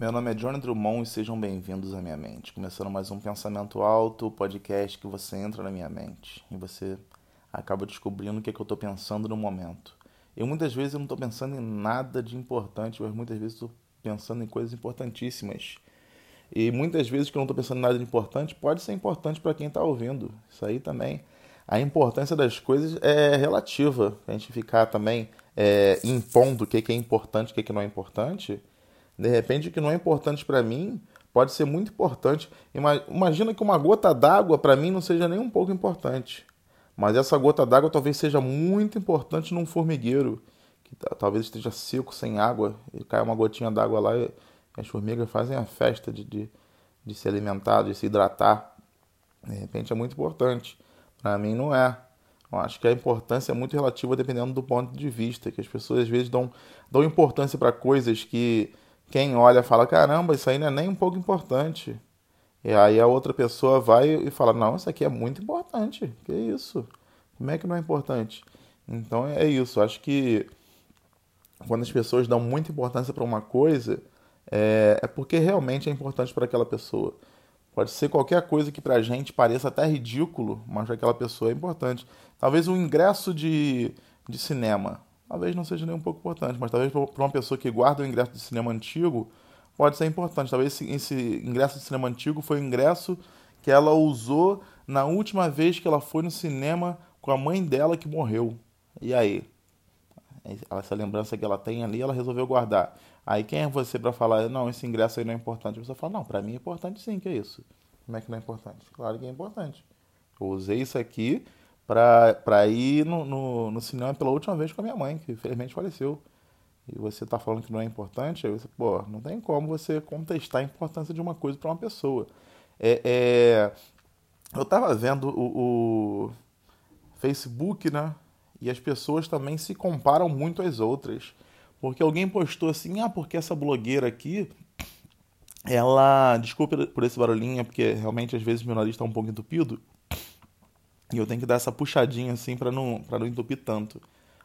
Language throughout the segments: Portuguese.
Meu nome é Johnny Drummond e sejam bem-vindos à minha mente. Começando mais um Pensamento Alto, podcast que você entra na minha mente e você acaba descobrindo o que, é que eu estou pensando no momento. Eu muitas vezes eu não estou pensando em nada de importante, mas muitas vezes estou pensando em coisas importantíssimas. E muitas vezes que eu não estou pensando em nada de importante pode ser importante para quem está ouvindo. Isso aí também. A importância das coisas é relativa. A gente ficar também é, impondo o que, que é importante e o que, que não é importante de repente, o que não é importante para mim pode ser muito importante. Imagina que uma gota d'água para mim não seja nem um pouco importante. Mas essa gota d'água talvez seja muito importante num formigueiro, que talvez esteja seco, sem água, e cai uma gotinha d'água lá e as formigas fazem a festa de, de, de se alimentar, de se hidratar. De repente é muito importante. Para mim não é. Eu acho que a importância é muito relativa dependendo do ponto de vista, que as pessoas às vezes dão, dão importância para coisas que quem olha fala: caramba, isso aí não é nem um pouco importante. E aí a outra pessoa vai e fala: não, isso aqui é muito importante. Que isso? Como é que não é importante? Então é isso. Acho que quando as pessoas dão muita importância para uma coisa, é, é, porque realmente é importante para aquela pessoa. Pode ser qualquer coisa que para a gente pareça até ridículo, mas para aquela pessoa é importante. Talvez um ingresso de, de cinema talvez não seja nem um pouco importante, mas talvez para uma pessoa que guarda o ingresso de cinema antigo, pode ser importante. Talvez esse, esse ingresso de cinema antigo foi o ingresso que ela usou na última vez que ela foi no cinema com a mãe dela que morreu. E aí? Essa lembrança que ela tem ali, ela resolveu guardar. Aí quem é você para falar, não, esse ingresso aí não é importante? Você fala, não, para mim é importante sim, que é isso. Como é que não é importante? Claro que é importante. Eu usei isso aqui para ir no, no, no, cinema pela última vez com a minha mãe, que infelizmente faleceu. E você está falando que não é importante, aí você, pô, não tem como você contestar a importância de uma coisa para uma pessoa. É, é, eu estava vendo o, o Facebook, né? E as pessoas também se comparam muito às outras. Porque alguém postou assim, ah, porque essa blogueira aqui, ela. Desculpa por esse barulhinho, porque realmente às vezes meu nariz está um pouco entupido. E eu tenho que dar essa puxadinha assim para não, pra não entupir tanto.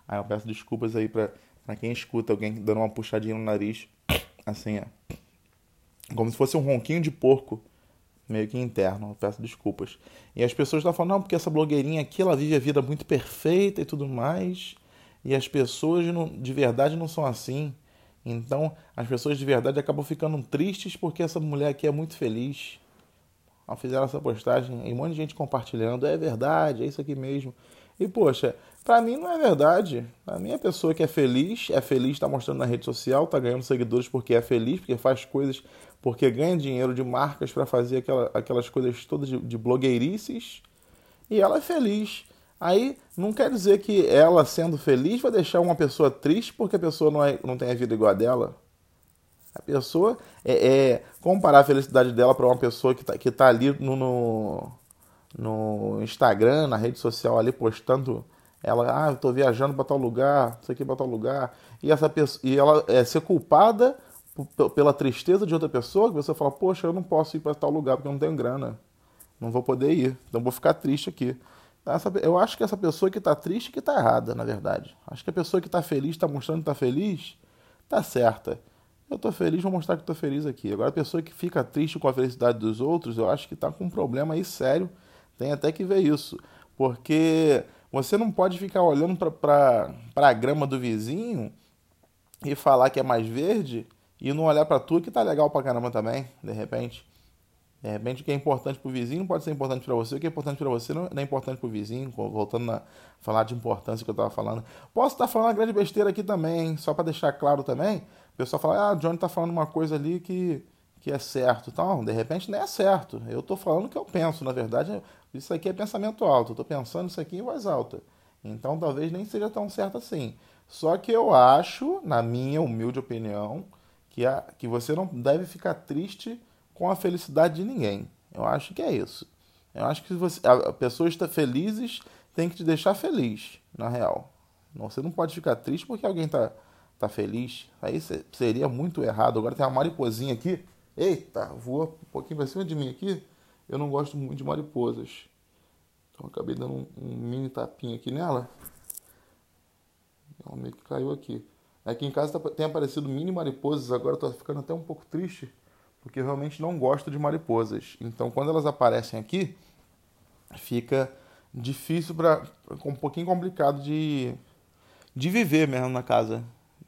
Aí eu peço desculpas aí pra, quem escuta alguém dando uma puxadinha no nariz. Assim, é. Como se fosse um ronquinho de porco. Meio que interno. Eu peço desculpas. E as pessoas estão falando, não, porque essa blogueirinha aqui, ela vive a vida muito perfeita e tudo mais. E as pessoas não, de verdade não são assim. Então, as pessoas de verdade acabam ficando tristes porque essa mulher aqui é muito feliz fizeram essa postagem e um monte de gente compartilhando. É verdade, é isso aqui mesmo. E poxa, para mim não é verdade. Para mim a pessoa que é feliz, é feliz, está mostrando na rede social, está ganhando seguidores porque é feliz, porque faz coisas, porque ganha dinheiro de marcas para fazer aquela, aquelas coisas todas de, de blogueirices. E ela é feliz. Aí não quer dizer que ela sendo feliz vai deixar uma pessoa triste porque a pessoa não, é, não tem a vida igual a dela. A pessoa é, é comparar a felicidade dela para uma pessoa que está que tá ali no, no, no, Instagram, na rede social ali postando ela, ah, eu tô viajando para tal lugar, isso aqui para tal lugar, e essa pessoa, e ela é ser culpada pela tristeza de outra pessoa, que você fala, poxa, eu não posso ir para tal lugar porque eu não tenho grana, não vou poder ir, então vou ficar triste aqui. Essa, eu acho que essa pessoa que está triste que está errada, na verdade. Acho que a pessoa que está feliz, está mostrando que está feliz, está certa. Eu tô feliz, vou mostrar que tô feliz aqui. Agora, a pessoa que fica triste com a felicidade dos outros, eu acho que tá com um problema aí sério. Tem até que ver isso. Porque você não pode ficar olhando para a grama do vizinho e falar que é mais verde e não olhar para tu que tá legal pra caramba também, de repente. De repente, o que é importante pro vizinho pode ser importante para você, o que é importante para você não é importante pro vizinho. Voltando a falar de importância que eu tava falando. Posso estar tá falando uma grande besteira aqui também, só para deixar claro também. O pessoal fala, ah, o Johnny tá falando uma coisa ali que, que é certo. Então, de repente não é certo. Eu tô falando o que eu penso, na verdade, isso aqui é pensamento alto. Eu tô pensando isso aqui em voz alta. Então, talvez nem seja tão certo assim. Só que eu acho, na minha humilde opinião, que, a, que você não deve ficar triste com a felicidade de ninguém. Eu acho que é isso. Eu acho que você, a, a pessoas está felizes tem que te deixar feliz, na real. Você não pode ficar triste porque alguém está tá feliz. Aí seria muito errado. Agora tem uma mariposinha aqui. Eita, voou um pouquinho pra cima de mim aqui. Eu não gosto muito de mariposas. Então acabei dando um, um mini tapinha aqui nela. Ela meio que caiu aqui. Aqui em casa tá, tem aparecido mini mariposas, agora eu tô ficando até um pouco triste, porque eu realmente não gosto de mariposas. Então, quando elas aparecem aqui, fica difícil para um pouquinho complicado de, de viver mesmo na casa.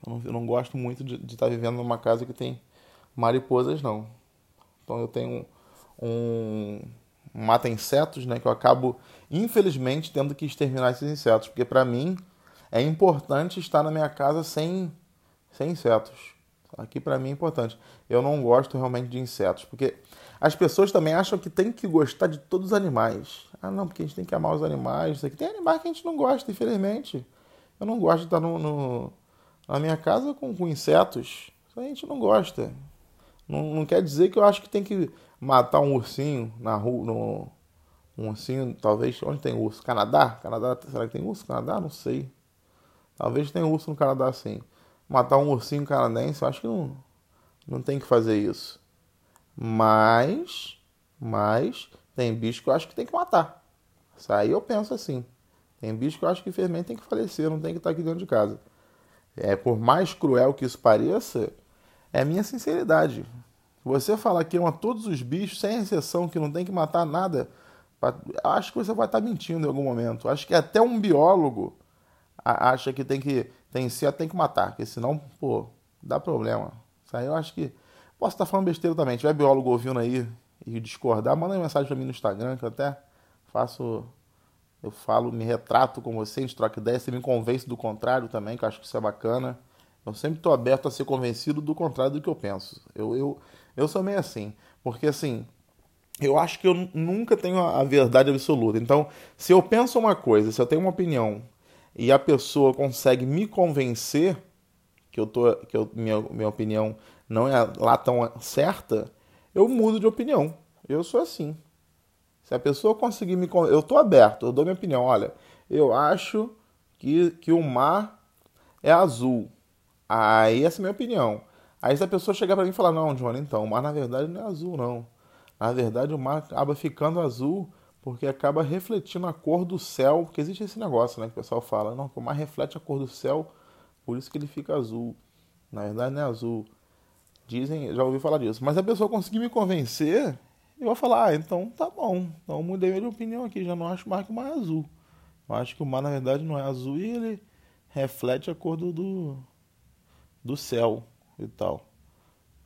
Eu não, eu não gosto muito de estar tá vivendo numa casa que tem mariposas, não. Então eu tenho um, um mata insetos, né, que eu acabo infelizmente tendo que exterminar esses insetos, porque para mim é importante estar na minha casa sem, sem insetos. Aqui para mim é importante. Eu não gosto realmente de insetos, porque as pessoas também acham que tem que gostar de todos os animais. Ah, não, porque a gente tem que amar os animais. Isso aqui. Tem animais que a gente não gosta, infelizmente. Eu não gosto de estar no, no na minha casa com, com insetos. A gente não gosta. Não, não, quer dizer que eu acho que tem que matar um ursinho na rua, no, um ursinho, talvez. Onde tem urso? Canadá? Canadá? Será que tem urso? Canadá? Não sei. Talvez tenha urso no Canadá sim. Matar um ursinho canadense, eu acho que não, não tem que fazer isso. Mas, mas, tem bicho que eu acho que tem que matar. Isso aí eu penso assim. Tem bicho que eu acho que infelizmente tem que falecer, não tem que estar aqui dentro de casa. É, por mais cruel que isso pareça, é a minha sinceridade. Você falar que ama todos os bichos, sem exceção, que não tem que matar nada, acho que você vai estar mentindo em algum momento. Acho que até um biólogo acha que tem que tem ser tem que matar, porque senão, pô, dá problema. Isso aí eu acho que posso estar falando besteira também. Se tiver biólogo ouvindo aí e discordar, manda uma mensagem para mim no Instagram que eu até faço eu falo, me retrato com você, a gente troca ideia, você me convence do contrário também, que eu acho que isso é bacana. Eu sempre estou aberto a ser convencido do contrário do que eu penso. Eu, eu, eu sou meio assim, porque assim, eu acho que eu nunca tenho a verdade absoluta. Então, se eu penso uma coisa, se eu tenho uma opinião e a pessoa consegue me convencer que eu tô que eu, minha, minha opinião não é lá tão certa, eu mudo de opinião. Eu sou assim. Se a pessoa conseguir me eu tô aberto, eu dou minha opinião, olha, eu acho que, que o mar é azul. Aí essa é a minha opinião. Aí se a pessoa chegar para mim e falar, não, Johnny, então, o mar na verdade não é azul, não. Na verdade o mar acaba ficando azul porque acaba refletindo a cor do céu, porque existe esse negócio, né, que o pessoal fala, não, que o mar reflete a cor do céu, por isso que ele fica azul. Na verdade não é azul. Dizem, já ouvi falar disso. Mas a pessoa conseguir me convencer, eu vou falar, ah, então tá bom. Então mudei minha opinião aqui, já não acho mais que o mar é azul. Eu acho que o mar na verdade não é azul e ele reflete a cor do, do, do céu e tal.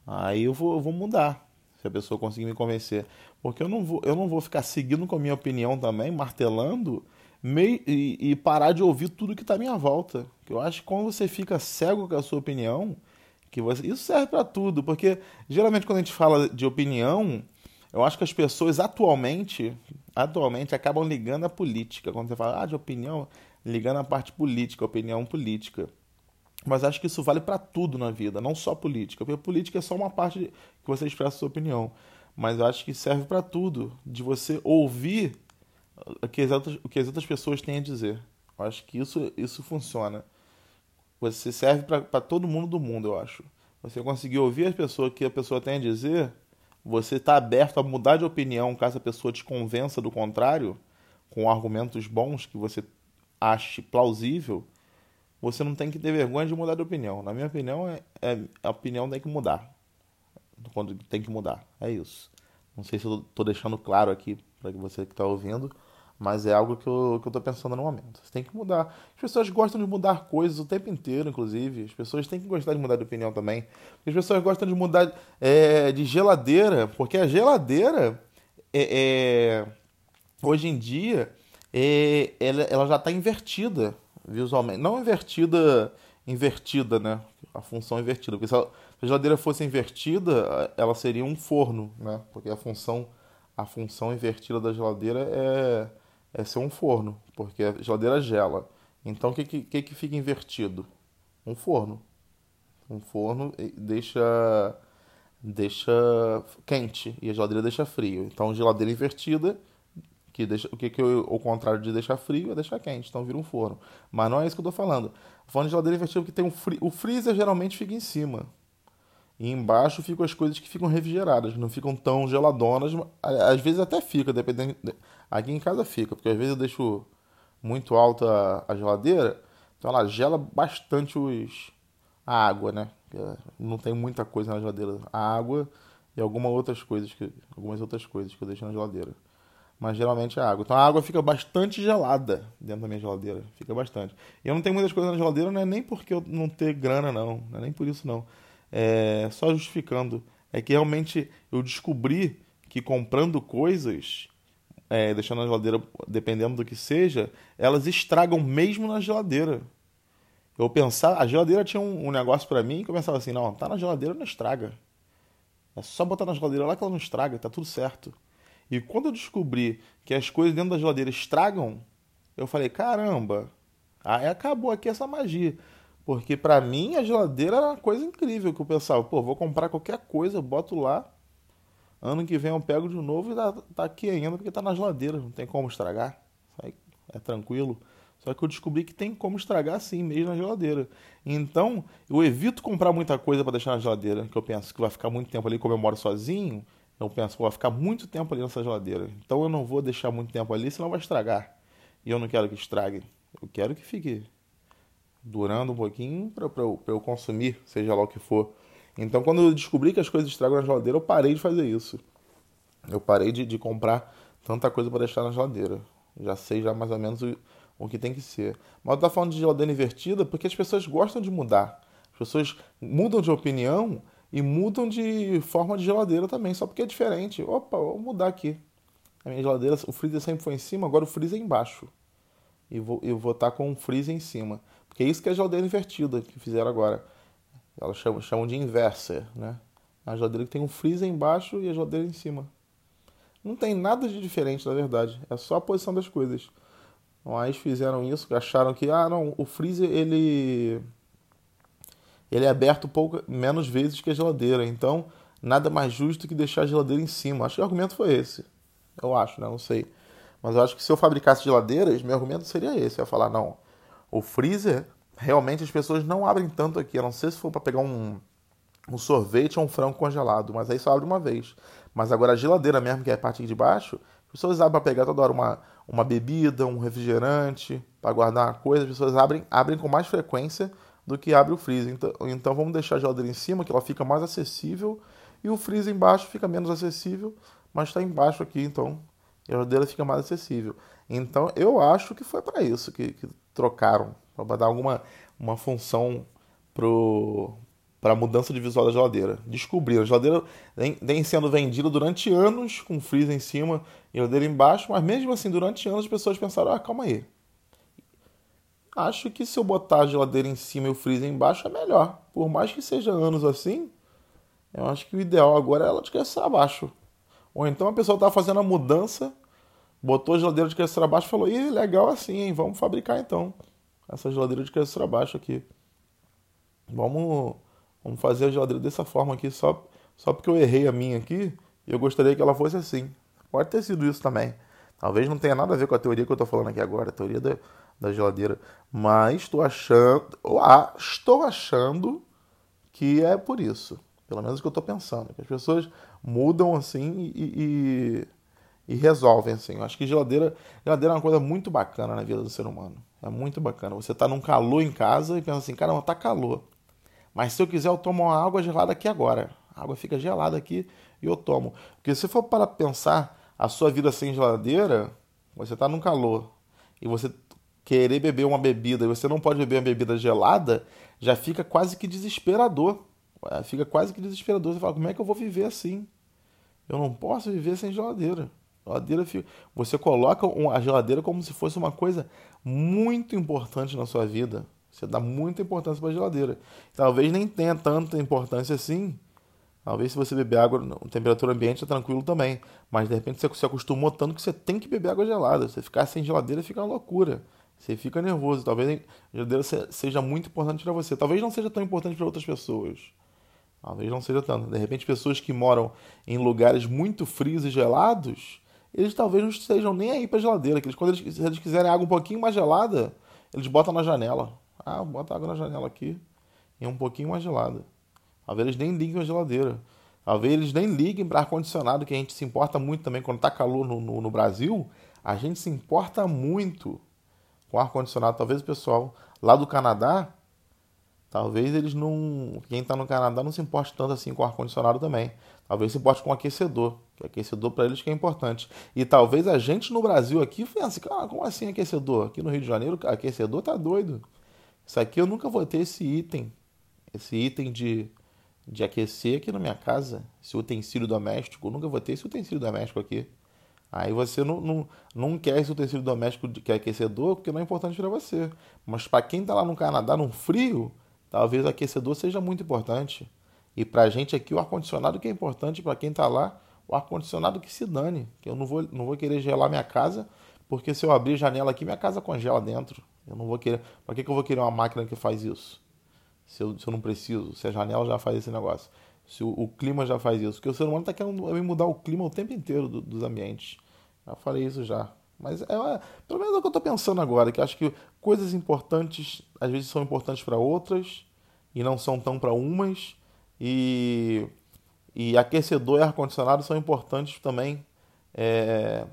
Aí eu vou, eu vou mudar se a pessoa conseguir me convencer. Porque eu não vou, eu não vou ficar seguindo com a minha opinião também, martelando, meio, e, e parar de ouvir tudo que está à minha volta. Eu acho que quando você fica cego com a sua opinião, que você, isso serve para tudo, porque geralmente quando a gente fala de opinião, eu acho que as pessoas atualmente, atualmente acabam ligando a política. Quando você fala ah, de opinião, ligando a parte política, opinião política. Mas acho que isso vale para tudo na vida, não só política. Porque política é só uma parte que você expressa sua opinião. Mas eu acho que serve para tudo, de você ouvir o que, as outras, o que as outras pessoas têm a dizer. Eu acho que isso, isso funciona. Você serve para todo mundo do mundo, eu acho. Você conseguir ouvir as pessoas que a pessoa tem a dizer, você está aberto a mudar de opinião caso a pessoa te convença do contrário, com argumentos bons que você ache plausível você não tem que ter vergonha de mudar de opinião. Na minha opinião, é, é a opinião tem que mudar. Quando tem que mudar. É isso. Não sei se eu estou deixando claro aqui para você que está ouvindo, mas é algo que eu, que eu tô pensando no momento. Você tem que mudar. As pessoas gostam de mudar coisas o tempo inteiro, inclusive. As pessoas têm que gostar de mudar de opinião também. As pessoas gostam de mudar é, de geladeira, porque a geladeira, é, é hoje em dia, é, ela, ela já está invertida visualmente. Não invertida, invertida, né? A função invertida. Porque se a geladeira fosse invertida, ela seria um forno, né? Porque a função, a função invertida da geladeira é, é ser um forno, porque a geladeira gela. Então o que, que, que fica invertido? Um forno. Um forno deixa deixa quente e a geladeira deixa frio. Então geladeira invertida que deixa, o que, que eu, o contrário de deixar frio é deixar quente, então vira um forno. Mas não é isso que eu estou falando. Falando de geladeira invertida porque tem um fri, o freezer geralmente fica em cima. E embaixo ficam as coisas que ficam refrigeradas, não ficam tão geladonas. Às vezes até fica, dependendo. Aqui em casa fica, porque às vezes eu deixo muito alta a geladeira, então ela gela bastante os, a água, né? Não tem muita coisa na geladeira. A água e algumas outras coisas que, algumas outras coisas que eu deixo na geladeira. Mas geralmente é água. Então a água fica bastante gelada dentro da minha geladeira. Fica bastante. E eu não tenho muitas coisas na geladeira, não é nem porque eu não ter grana, não. Não é nem por isso, não. É só justificando. É que realmente eu descobri que comprando coisas, é, deixando na geladeira, dependendo do que seja, elas estragam mesmo na geladeira. Eu pensava, a geladeira tinha um, um negócio para mim que eu pensava assim, não, tá na geladeira não estraga. É só botar na geladeira lá que ela não estraga, tá tudo certo. E quando eu descobri que as coisas dentro da geladeira estragam, eu falei, caramba, aí acabou aqui essa magia. Porque para mim a geladeira era uma coisa incrível que eu pensava, pô, vou comprar qualquer coisa, boto lá, ano que vem eu pego de novo e tá, tá aqui ainda porque tá na geladeira, não tem como estragar. É tranquilo. Só que eu descobri que tem como estragar sim, mesmo na geladeira. Então, eu evito comprar muita coisa para deixar na geladeira, que eu penso que vai ficar muito tempo ali, como eu moro sozinho, eu penso, pô, vai ficar muito tempo ali nessa geladeira. Então eu não vou deixar muito tempo ali, senão vai estragar. E eu não quero que estrague. Eu quero que fique durando um pouquinho para eu, eu consumir, seja lá o que for. Então, quando eu descobri que as coisas estragam na geladeira, eu parei de fazer isso. Eu parei de, de comprar tanta coisa para deixar na geladeira. Já sei já mais ou menos o, o que tem que ser. Mas eu estou falando de geladeira invertida porque as pessoas gostam de mudar. As pessoas mudam de opinião e mudam de forma de geladeira também, só porque é diferente. Opa, vou mudar aqui. A minha geladeira, o freezer sempre foi em cima, agora o freezer é embaixo. E vou, eu vou estar tá com o freezer em cima. Porque é isso que é a geladeira invertida que fizeram agora. Elas chamam, chamam de inverser, né? A geladeira que tem um freezer embaixo e a geladeira em cima. Não tem nada de diferente, na verdade. É só a posição das coisas. Mas fizeram isso, acharam que, ah, não, o freezer ele ele é aberto pouco menos vezes que a geladeira. Então, nada mais justo que deixar a geladeira em cima. Acho que o argumento foi esse. Eu acho, né? Não sei. Mas eu acho que se eu fabricasse geladeiras, meu argumento seria esse. Eu ia falar, não, o freezer, realmente as pessoas não abrem tanto aqui. A não sei se for para pegar um, um sorvete ou um frango congelado, mas aí só abre uma vez. Mas agora a geladeira mesmo, que é a parte de baixo, as pessoas abrem para pegar toda hora uma, uma bebida, um refrigerante, para guardar uma coisa. As pessoas abrem, abrem com mais frequência do que abre o freezer. Então, então vamos deixar a geladeira em cima, que ela fica mais acessível, e o freezer embaixo fica menos acessível, mas está embaixo aqui, então a geladeira fica mais acessível. Então eu acho que foi para isso que, que trocaram para dar alguma uma função para a mudança de visual da geladeira. Descobriram. A geladeira vem, sendo vendida durante anos com freezer em cima e geladeira embaixo, mas mesmo assim, durante anos as pessoas pensaram: ah, calma aí. Acho que se eu botar a geladeira em cima e o freezer embaixo é melhor. Por mais que seja anos assim, eu acho que o ideal agora é ela de cabeça abaixo. Ou então a pessoa está fazendo a mudança, botou a geladeira de cabeça abaixo e falou: Ih, legal assim, hein? Vamos fabricar então essa geladeira de cabeça para baixo aqui. Vamos, vamos fazer a geladeira dessa forma aqui, só, só porque eu errei a minha aqui eu gostaria que ela fosse assim. Pode ter sido isso também. Talvez não tenha nada a ver com a teoria que eu estou falando aqui agora, a teoria da, da geladeira. Mas estou achando, ah, estou achando que é por isso. Pelo menos o que eu estou pensando. Que as pessoas mudam assim e, e, e resolvem assim. Eu acho que geladeira, geladeira é uma coisa muito bacana na vida do ser humano. É muito bacana. Você tá num calor em casa e pensa assim, caramba, tá calor. Mas se eu quiser, eu tomo uma água gelada aqui agora. A água fica gelada aqui e eu tomo. Porque se for para pensar a sua vida sem geladeira, você tá num calor e você querer beber uma bebida e você não pode beber uma bebida gelada, já fica quase que desesperador. Fica quase que desesperador. Você fala, como é que eu vou viver assim? Eu não posso viver sem geladeira. Geladeira, você coloca a geladeira como se fosse uma coisa muito importante na sua vida. Você dá muita importância para a geladeira. Talvez nem tenha tanta importância assim. Talvez se você beber água em temperatura ambiente é tranquilo também. Mas de repente você se acostumou tanto que você tem que beber água gelada. Você ficar sem geladeira fica uma loucura. Você fica nervoso. Talvez a geladeira seja muito importante para você. Talvez não seja tão importante para outras pessoas. Talvez não seja tanto. De repente, pessoas que moram em lugares muito frios e gelados eles talvez não estejam nem aí para geladeira. Que eles, quando eles, se eles quiserem água um pouquinho mais gelada, eles botam na janela. Ah, bota água na janela aqui e é um pouquinho mais gelada. Talvez eles nem liguem a geladeira. Talvez eles nem liguem para ar-condicionado, que a gente se importa muito também quando está calor no, no, no, Brasil. A gente se importa muito com ar-condicionado. Talvez o pessoal lá do Canadá Talvez eles não. Quem está no Canadá não se importe tanto assim com ar-condicionado também. Talvez se importe com aquecedor. Que aquecedor para eles que é importante. E talvez a gente no Brasil aqui pense, cara, como assim aquecedor? Aqui no Rio de Janeiro, aquecedor tá doido. Isso aqui eu nunca vou ter esse item. Esse item de, de aquecer aqui na minha casa. Esse utensílio doméstico. Eu nunca vou ter esse utensílio doméstico aqui. Aí você não, não, não quer esse utensílio doméstico que é aquecedor porque não é importante para você. Mas para quem está lá no Canadá, no frio, talvez o aquecedor seja muito importante. E para a gente aqui, o ar-condicionado que é importante para quem está lá, o ar-condicionado que se dane. Que eu não vou, não vou querer gelar minha casa, porque se eu abrir a janela aqui, minha casa congela dentro. Eu não vou querer. Para que, que eu vou querer uma máquina que faz isso? Se eu, se eu não preciso, se a janela já faz esse negócio se o, o, clima já faz isso. Porque o ser humano está querendo mudar o clima o tempo inteiro do, dos ambientes. Já falei isso já. Mas é, é, pelo menos é o que eu estou pensando agora, que acho que coisas importantes às vezes são importantes para outras e não são tão para umas. E, e aquecedor e ar-condicionado são importantes também é,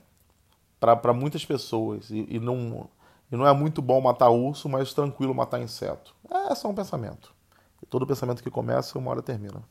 para muitas pessoas. E, e, não, e não é muito bom matar urso, mas tranquilo matar inseto. É só um pensamento. E todo pensamento que começa, uma hora termina.